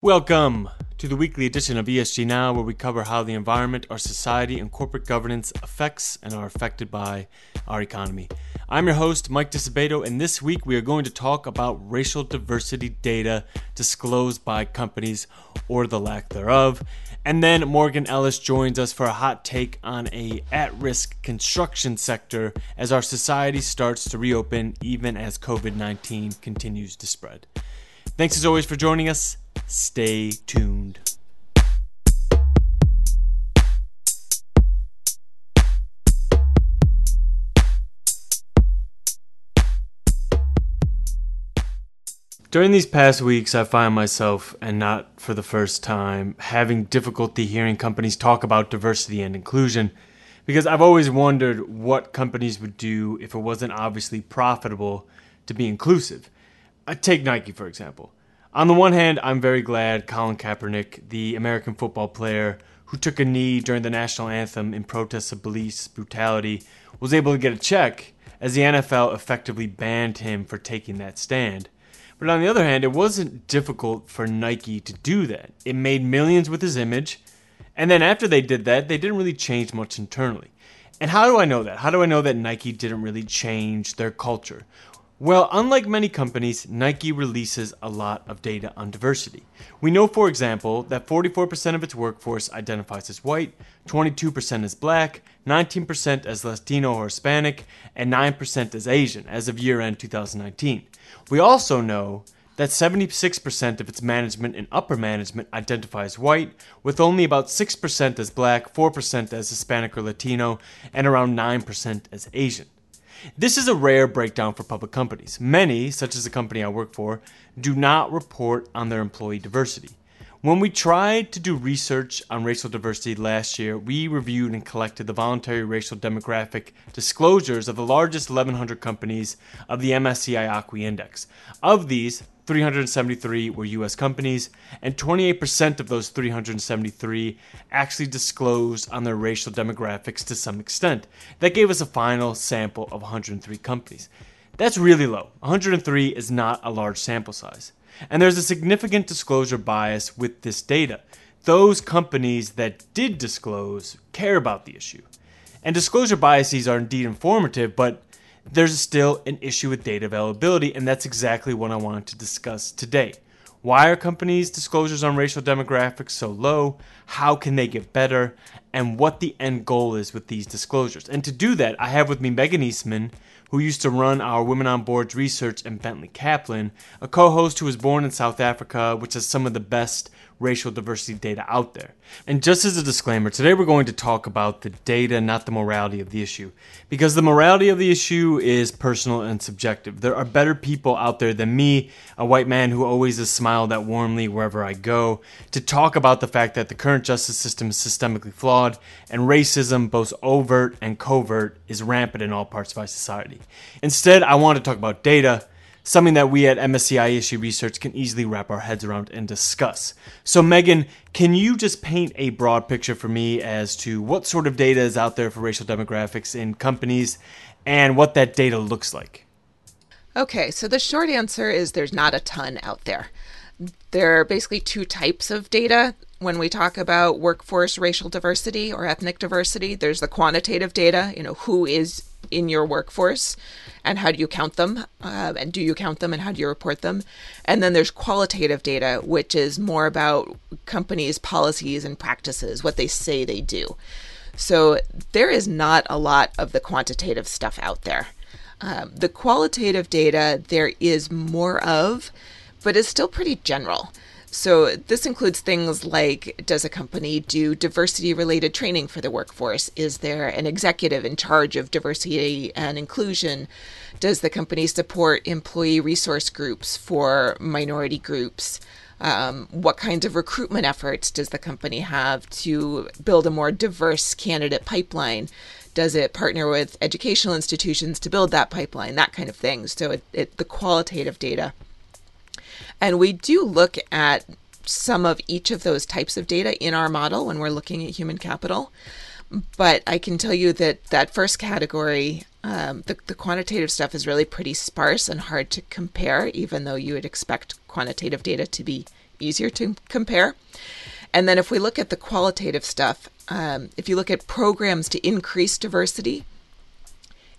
Welcome to the weekly edition of ESG Now, where we cover how the environment, our society, and corporate governance affects and are affected by our economy. I'm your host, Mike Disabato, and this week we are going to talk about racial diversity data disclosed by companies or the lack thereof. And then Morgan Ellis joins us for a hot take on a at-risk construction sector as our society starts to reopen even as COVID-19 continues to spread. Thanks as always for joining us. Stay tuned. During these past weeks, I find myself, and not for the first time, having difficulty hearing companies talk about diversity and inclusion because I've always wondered what companies would do if it wasn't obviously profitable to be inclusive. I take Nike, for example. On the one hand, I'm very glad Colin Kaepernick, the American football player who took a knee during the national anthem in protest of police brutality, was able to get a check as the NFL effectively banned him for taking that stand. But on the other hand, it wasn't difficult for Nike to do that. It made millions with his image, and then after they did that, they didn't really change much internally. And how do I know that? How do I know that Nike didn't really change their culture? Well, unlike many companies, Nike releases a lot of data on diversity. We know, for example, that 44% of its workforce identifies as white, 22% as black, 19% as Latino or Hispanic, and 9% as Asian as of year end 2019. We also know that 76% of its management and upper management identify as white, with only about 6% as black, 4% as Hispanic or Latino, and around 9% as Asian. This is a rare breakdown for public companies. Many, such as the company I work for, do not report on their employee diversity. When we tried to do research on racial diversity last year, we reviewed and collected the voluntary racial demographic disclosures of the largest 1,100 companies of the MSCI ACWI Index. Of these, 373 were US companies, and 28% of those 373 actually disclosed on their racial demographics to some extent. That gave us a final sample of 103 companies. That's really low. 103 is not a large sample size. And there's a significant disclosure bias with this data. Those companies that did disclose care about the issue. And disclosure biases are indeed informative, but there's still an issue with data availability, and that's exactly what I wanted to discuss today. Why are companies' disclosures on racial demographics so low? How can they get better? And what the end goal is with these disclosures. And to do that, I have with me Megan Eastman, who used to run our Women on Boards research and Bentley Kaplan, a co host who was born in South Africa, which has some of the best racial diversity data out there. And just as a disclaimer, today we're going to talk about the data, not the morality of the issue. Because the morality of the issue is personal and subjective. There are better people out there than me, a white man who always has smiled that warmly wherever I go, to talk about the fact that the current justice system is systemically flawed and racism, both overt and covert, is rampant in all parts of our society. Instead, I want to talk about data something that we at MSCI ESG Research can easily wrap our heads around and discuss. So, Megan, can you just paint a broad picture for me as to what sort of data is out there for racial demographics in companies and what that data looks like? Okay, so the short answer is there's not a ton out there. There are basically two types of data when we talk about workforce racial diversity or ethnic diversity. There's the quantitative data, you know, who is in your workforce and how do you count them uh, and do you count them and how do you report them? And then there's qualitative data which is more about companies policies and practices what they say they do. So there is not a lot of the quantitative stuff out there. Um, the qualitative data there is more of but it's still pretty general so, this includes things like Does a company do diversity related training for the workforce? Is there an executive in charge of diversity and inclusion? Does the company support employee resource groups for minority groups? Um, what kinds of recruitment efforts does the company have to build a more diverse candidate pipeline? Does it partner with educational institutions to build that pipeline? That kind of thing. So, it, it, the qualitative data and we do look at some of each of those types of data in our model when we're looking at human capital. But I can tell you that that first category, um, the, the quantitative stuff is really pretty sparse and hard to compare, even though you would expect quantitative data to be easier to compare. And then if we look at the qualitative stuff, um, if you look at programs to increase diversity,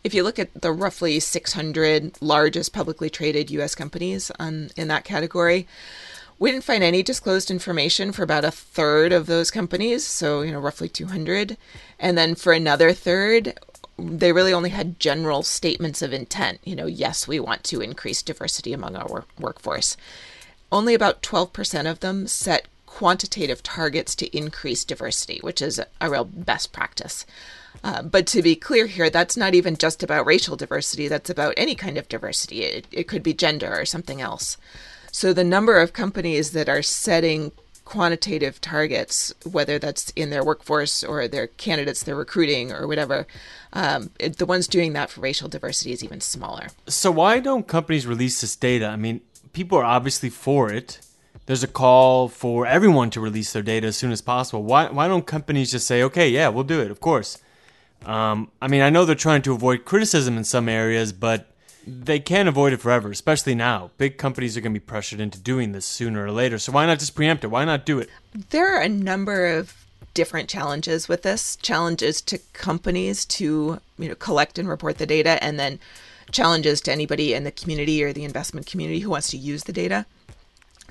if you look at the roughly 600 largest publicly traded U.S. companies on, in that category, we didn't find any disclosed information for about a third of those companies, so you know roughly 200. And then for another third, they really only had general statements of intent. You know, yes, we want to increase diversity among our work- workforce. Only about 12% of them set quantitative targets to increase diversity, which is a real best practice. Uh, but to be clear here, that's not even just about racial diversity, that's about any kind of diversity. It, it could be gender or something else. So the number of companies that are setting quantitative targets, whether that's in their workforce or their candidates they're recruiting or whatever, um, it, the ones doing that for racial diversity is even smaller. So why don't companies release this data? I mean, people are obviously for it. There's a call for everyone to release their data as soon as possible. Why why don't companies just say, okay, yeah, we'll do it, of course. Um, I mean, I know they're trying to avoid criticism in some areas, but they can't avoid it forever, especially now. Big companies are going to be pressured into doing this sooner or later. So why not just preempt it? Why not do it? There are a number of different challenges with this. Challenges to companies to, you know, collect and report the data and then challenges to anybody in the community or the investment community who wants to use the data.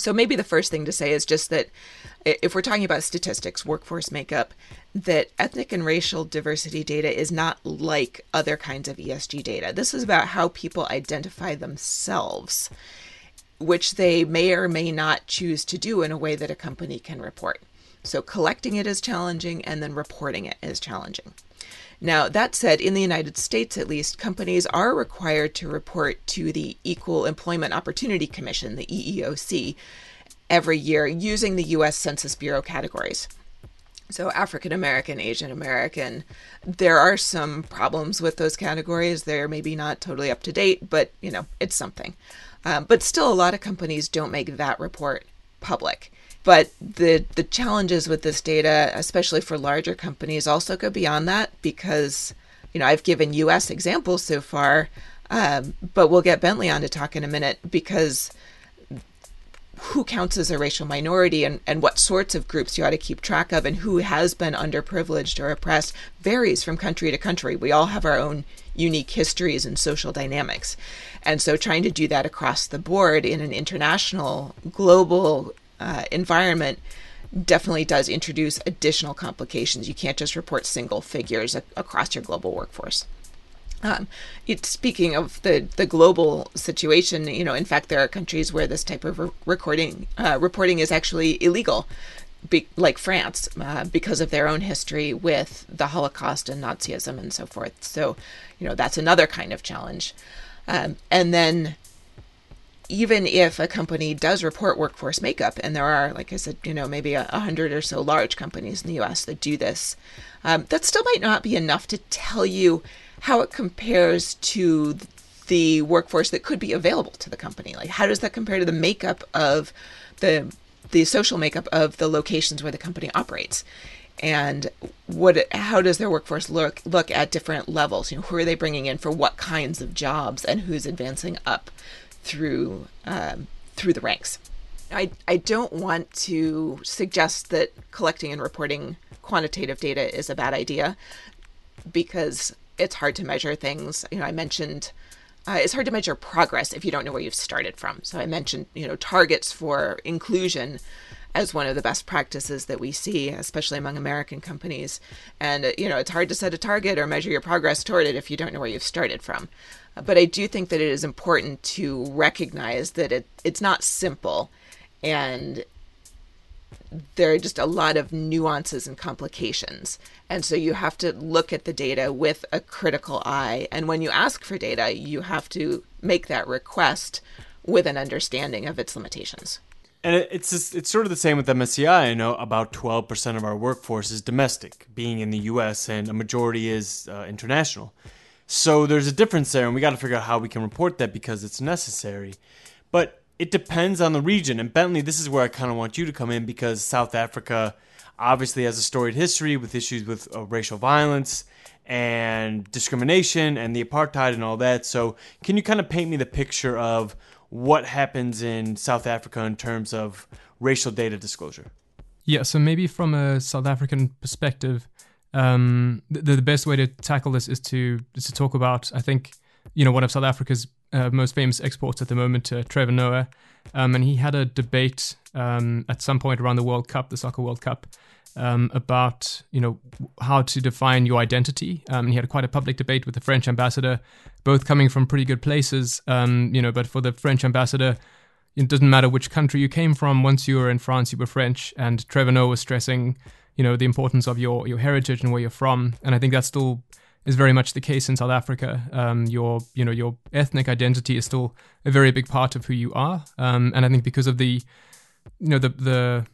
So maybe the first thing to say is just that if we're talking about statistics, workforce makeup, that ethnic and racial diversity data is not like other kinds of ESG data. This is about how people identify themselves, which they may or may not choose to do in a way that a company can report. So collecting it is challenging and then reporting it is challenging. Now, that said, in the United States at least, companies are required to report to the Equal Employment Opportunity Commission, the EEOC, every year using the US Census Bureau categories. So, African American, Asian American, there are some problems with those categories. They're maybe not totally up to date, but you know, it's something. Um, but still, a lot of companies don't make that report public. But the the challenges with this data, especially for larger companies, also go beyond that because you know I've given U.S. examples so far, um, but we'll get Bentley on to talk in a minute because who counts as a racial minority and, and what sorts of groups you ought to keep track of and who has been underprivileged or oppressed varies from country to country. We all have our own unique histories and social dynamics. And so trying to do that across the board in an international, global uh, environment definitely does introduce additional complications. You can't just report single figures a- across your global workforce. Um, it, speaking of the, the global situation, you know, in fact, there are countries where this type of re- recording uh, reporting is actually illegal, be, like France, uh, because of their own history with the Holocaust and Nazism and so forth. So, you know, that's another kind of challenge. Um, and then, even if a company does report workforce makeup, and there are, like I said, you know, maybe a, hundred or so large companies in the U.S. that do this, um, that still might not be enough to tell you how it compares to the workforce that could be available to the company. Like, how does that compare to the makeup of the the social makeup of the locations where the company operates? And what? How does their workforce look look at different levels? You know, who are they bringing in for what kinds of jobs, and who's advancing up through um, through the ranks? I I don't want to suggest that collecting and reporting quantitative data is a bad idea because it's hard to measure things. You know, I mentioned uh, it's hard to measure progress if you don't know where you've started from. So I mentioned, you know, targets for inclusion as one of the best practices that we see, especially among American companies. And, uh, you know, it's hard to set a target or measure your progress toward it if you don't know where you've started from. But I do think that it is important to recognize that it, it's not simple and there are just a lot of nuances and complications. And so you have to look at the data with a critical eye. And when you ask for data, you have to make that request with an understanding of its limitations. And it's just, it's sort of the same with MSCI. I know about 12% of our workforce is domestic, being in the U.S., and a majority is uh, international. So there's a difference there, and we got to figure out how we can report that because it's necessary. But it depends on the region. And Bentley, this is where I kind of want you to come in because South Africa obviously has a storied history with issues with uh, racial violence and discrimination and the apartheid and all that. So, can you kind of paint me the picture of what happens in South Africa in terms of racial data disclosure. Yeah, so maybe from a South African perspective, um, the, the best way to tackle this is to is to talk about I think you know one of South Africa's uh, most famous exports at the moment, uh, Trevor Noah, um, and he had a debate um, at some point around the World Cup, the Soccer World Cup, um, about you know how to define your identity. Um, he had quite a public debate with the French ambassador, both coming from pretty good places. Um, you know, but for the French ambassador, it doesn't matter which country you came from. Once you were in France, you were French. And Trevor Noah was stressing, you know, the importance of your your heritage and where you're from. And I think that still is very much the case in South Africa. Um, your you know your ethnic identity is still a very big part of who you are. Um, and I think because of the you know the the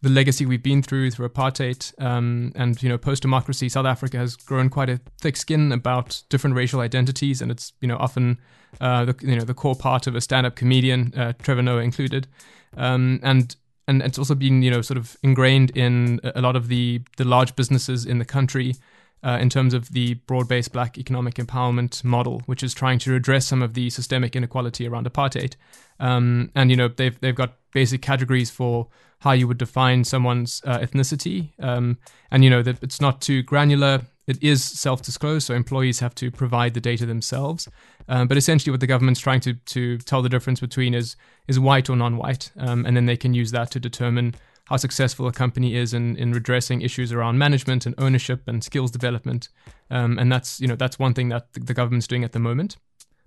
the legacy we've been through through apartheid um, and you know post democracy, South Africa has grown quite a thick skin about different racial identities, and it's you know often uh, the you know the core part of a stand up comedian, uh, Trevor Noah included, um, and and it's also been you know sort of ingrained in a lot of the the large businesses in the country. Uh, in terms of the broad-based black economic empowerment model, which is trying to address some of the systemic inequality around apartheid, um, and you know they've they've got basic categories for how you would define someone's uh, ethnicity. Um, and you know that it's not too granular. It is self-disclosed, so employees have to provide the data themselves. Um, but essentially, what the government's trying to to tell the difference between is is white or non-white, um, and then they can use that to determine how successful a company is in, in redressing issues around management and ownership and skills development. Um, and that's you know that's one thing that the, the government's doing at the moment.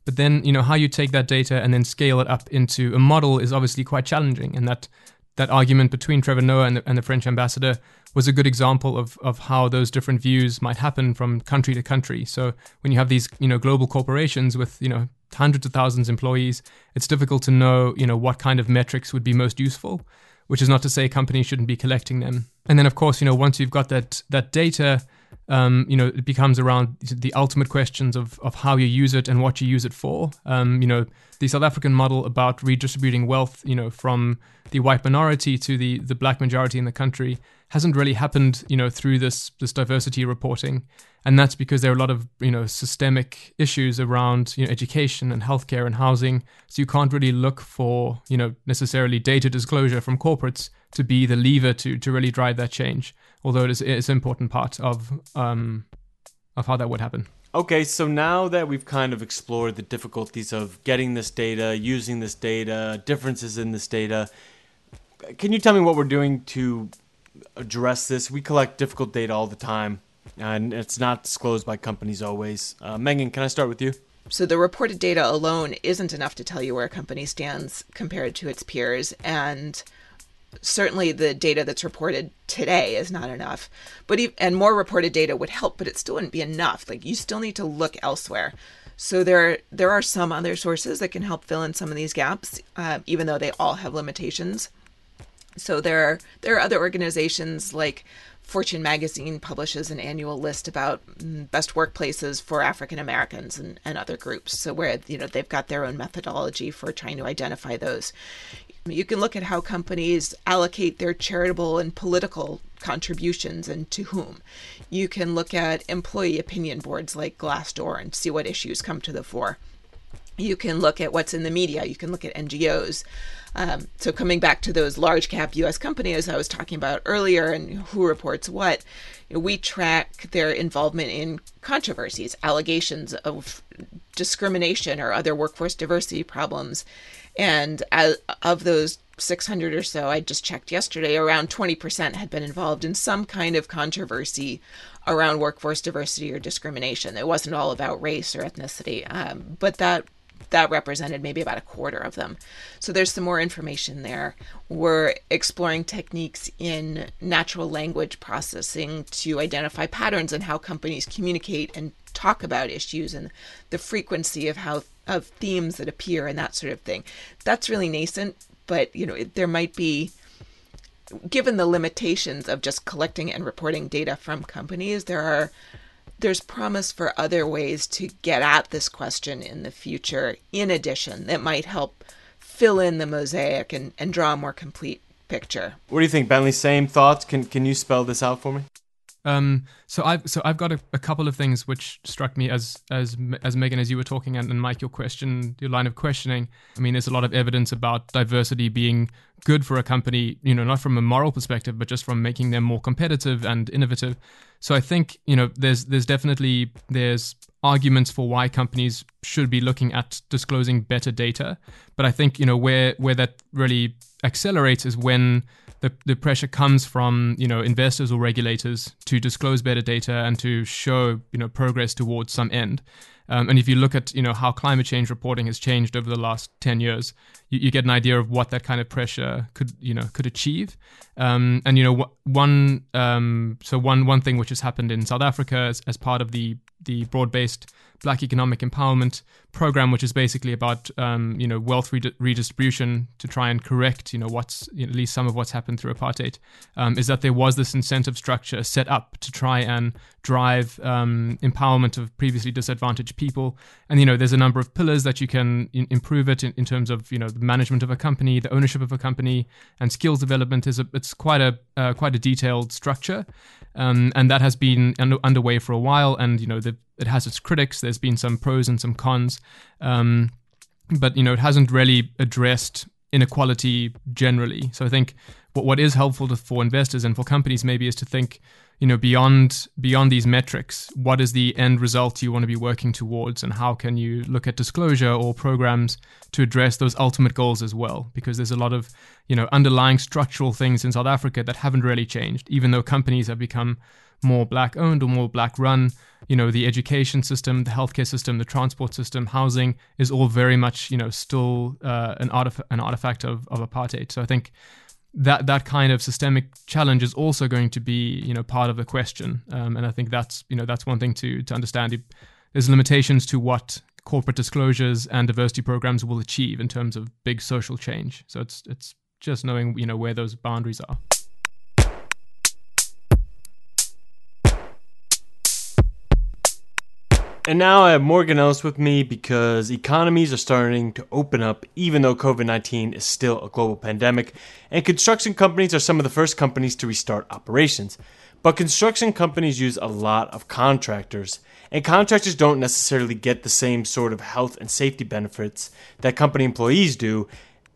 But then, you know, how you take that data and then scale it up into a model is obviously quite challenging. And that that argument between Trevor Noah and the, and the French ambassador was a good example of, of how those different views might happen from country to country. So when you have these, you know, global corporations with, you know, hundreds of thousands of employees, it's difficult to know, you know, what kind of metrics would be most useful, which is not to say companies shouldn't be collecting them. And then of course, you know, once you've got that that data, um, you know, it becomes around the ultimate questions of, of how you use it and what you use it for. Um, you know, the South African model about redistributing wealth, you know, from the white minority to the, the black majority in the country hasn't really happened, you know, through this this diversity reporting, and that's because there are a lot of you know systemic issues around you know education and healthcare and housing. So you can't really look for you know necessarily data disclosure from corporates to be the lever to to really drive that change although it is it's an important part of um, of how that would happen. Okay, so now that we've kind of explored the difficulties of getting this data, using this data, differences in this data, can you tell me what we're doing to address this? We collect difficult data all the time, and it's not disclosed by companies always. Uh, Megan, can I start with you? So the reported data alone isn't enough to tell you where a company stands compared to its peers, and certainly the data that's reported today is not enough but and more reported data would help but it still wouldn't be enough like you still need to look elsewhere so there there are some other sources that can help fill in some of these gaps uh, even though they all have limitations so there are there are other organizations like Fortune magazine publishes an annual list about mm, best workplaces for African Americans and, and other groups. So where you know they've got their own methodology for trying to identify those. You can look at how companies allocate their charitable and political contributions and to whom. You can look at employee opinion boards like Glassdoor and see what issues come to the fore. You can look at what's in the media. You can look at NGOs. Um, so coming back to those large cap U.S. companies I was talking about earlier, and who reports what, you know, we track their involvement in controversies, allegations of discrimination or other workforce diversity problems, and as, of those 600 or so, I just checked yesterday, around 20% had been involved in some kind of controversy around workforce diversity or discrimination. It wasn't all about race or ethnicity, um, but that that represented maybe about a quarter of them. So there's some more information there. We're exploring techniques in natural language processing to identify patterns in how companies communicate and talk about issues and the frequency of how of themes that appear and that sort of thing. That's really nascent, but you know, it, there might be given the limitations of just collecting and reporting data from companies, there are there's promise for other ways to get at this question in the future in addition that might help fill in the mosaic and, and draw a more complete picture. What do you think, Bentley? Same thoughts? Can can you spell this out for me? Um, so I've so I've got a, a, couple of things which struck me as as as Megan as you were talking and, and Mike your question your line of questioning. I mean, there's a lot of evidence about diversity being good for a company. You know, not from a moral perspective, but just from making them more competitive and innovative. So I think you know there's there's definitely there's arguments for why companies should be looking at disclosing better data. But I think you know where where that really accelerates is when the, the pressure comes from you know investors or regulators to disclose better data and to show you know progress towards some end. Um, and if you look at you know how climate change reporting has changed over the last ten years, you, you get an idea of what that kind of pressure could you know could achieve. Um, and you know one um, so one one thing which has happened in South Africa as, as part of the the broad based Black Economic Empowerment program, which is basically about um, you know wealth redistribution to try and correct you know what's you know, at least some of what's happened through apartheid, um, is that there was this incentive structure set up to try and drive um, empowerment of previously disadvantaged people. And you know there's a number of pillars that you can in- improve it in, in, terms of you know the management of a company, the ownership of a company, and skills development. Is a, it's quite a uh, quite a detailed structure, um, and that has been under- underway for a while. And you know the it has its critics. There's been some pros and some cons, um, but you know it hasn't really addressed inequality generally. So I think what what is helpful to, for investors and for companies maybe is to think you know beyond beyond these metrics what is the end result you want to be working towards and how can you look at disclosure or programs to address those ultimate goals as well because there's a lot of you know underlying structural things in South Africa that haven't really changed even though companies have become more black owned or more black run. You know, the education system, the healthcare system, the transport system, housing is all very much, you know, still uh, an, artif- an artifact of, of apartheid. So I think that that kind of systemic challenge is also going to be, you know, part of the question. Um, and I think that's, you know, that's one thing to to understand. There's limitations to what corporate disclosures and diversity programs will achieve in terms of big social change. So it's it's just knowing, you know, where those boundaries are. And now I have Morgan Ellis with me because economies are starting to open up, even though COVID 19 is still a global pandemic. And construction companies are some of the first companies to restart operations. But construction companies use a lot of contractors, and contractors don't necessarily get the same sort of health and safety benefits that company employees do.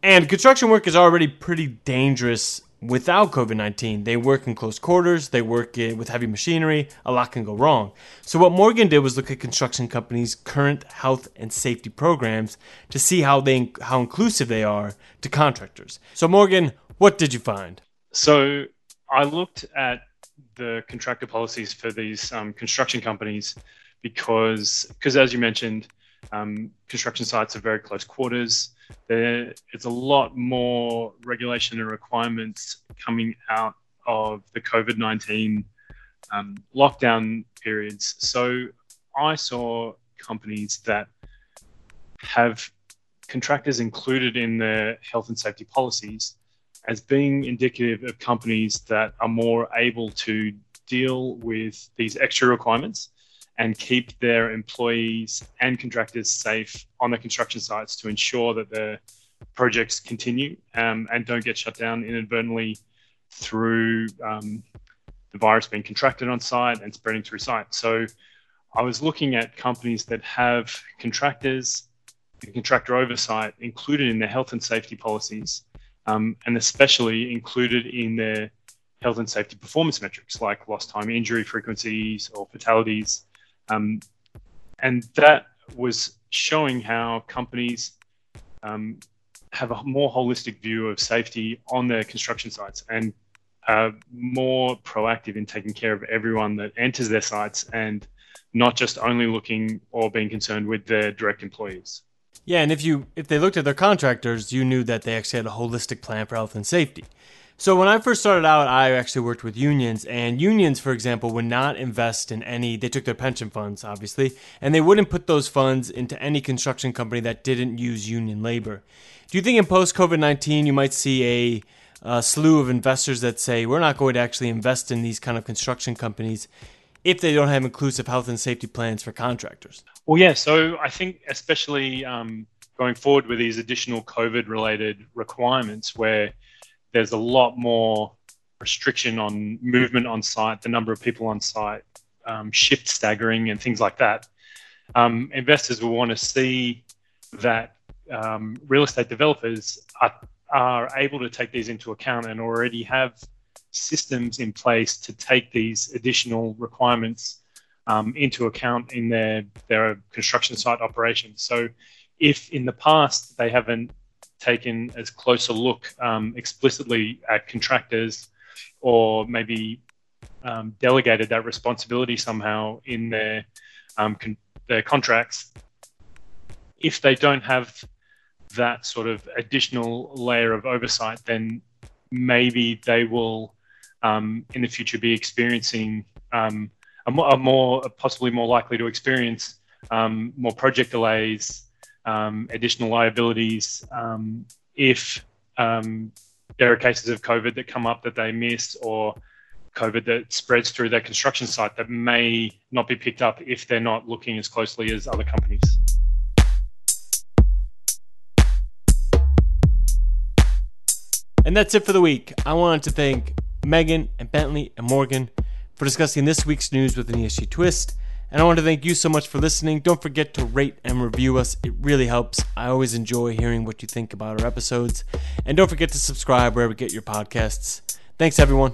And construction work is already pretty dangerous without COVID 19, they work in close quarters, they work with heavy machinery, a lot can go wrong. So, what Morgan did was look at construction companies' current health and safety programs to see how, they, how inclusive they are to contractors. So, Morgan, what did you find? So, I looked at the contractor policies for these um, construction companies because, because as you mentioned, um, construction sites are very close quarters. There is a lot more regulation and requirements coming out of the COVID 19 um, lockdown periods. So I saw companies that have contractors included in their health and safety policies as being indicative of companies that are more able to deal with these extra requirements and keep their employees and contractors safe on the construction sites to ensure that the projects continue um, and don't get shut down inadvertently through um, the virus being contracted on site and spreading through site. So I was looking at companies that have contractors and contractor oversight included in their health and safety policies, um, and especially included in their health and safety performance metrics like lost time injury frequencies or fatalities um, and that was showing how companies um, have a more holistic view of safety on their construction sites and are more proactive in taking care of everyone that enters their sites and not just only looking or being concerned with their direct employees. Yeah, and if you if they looked at their contractors, you knew that they actually had a holistic plan for health and safety. So when I first started out, I actually worked with unions, and unions, for example, would not invest in any. They took their pension funds, obviously, and they wouldn't put those funds into any construction company that didn't use union labor. Do you think in post COVID nineteen you might see a, a slew of investors that say we're not going to actually invest in these kind of construction companies if they don't have inclusive health and safety plans for contractors? Well, yeah. So I think especially um, going forward with these additional COVID related requirements where there's a lot more restriction on movement on site, the number of people on site, um, shift staggering, and things like that. Um, investors will want to see that um, real estate developers are, are able to take these into account and already have systems in place to take these additional requirements um, into account in their their construction site operations. So, if in the past they haven't taken as close a look um, explicitly at contractors, or maybe um, delegated that responsibility somehow in their um, con- their contracts, if they don't have that sort of additional layer of oversight, then maybe they will um, in the future be experiencing um, more, possibly more likely to experience um, more project delays, additional liabilities um, if um, there are cases of COVID that come up that they miss or COVID that spreads through their construction site that may not be picked up if they're not looking as closely as other companies. And that's it for the week. I wanted to thank Megan and Bentley and Morgan for discussing this week's news with an ESG twist. And I want to thank you so much for listening. Don't forget to rate and review us, it really helps. I always enjoy hearing what you think about our episodes. And don't forget to subscribe wherever you get your podcasts. Thanks, everyone.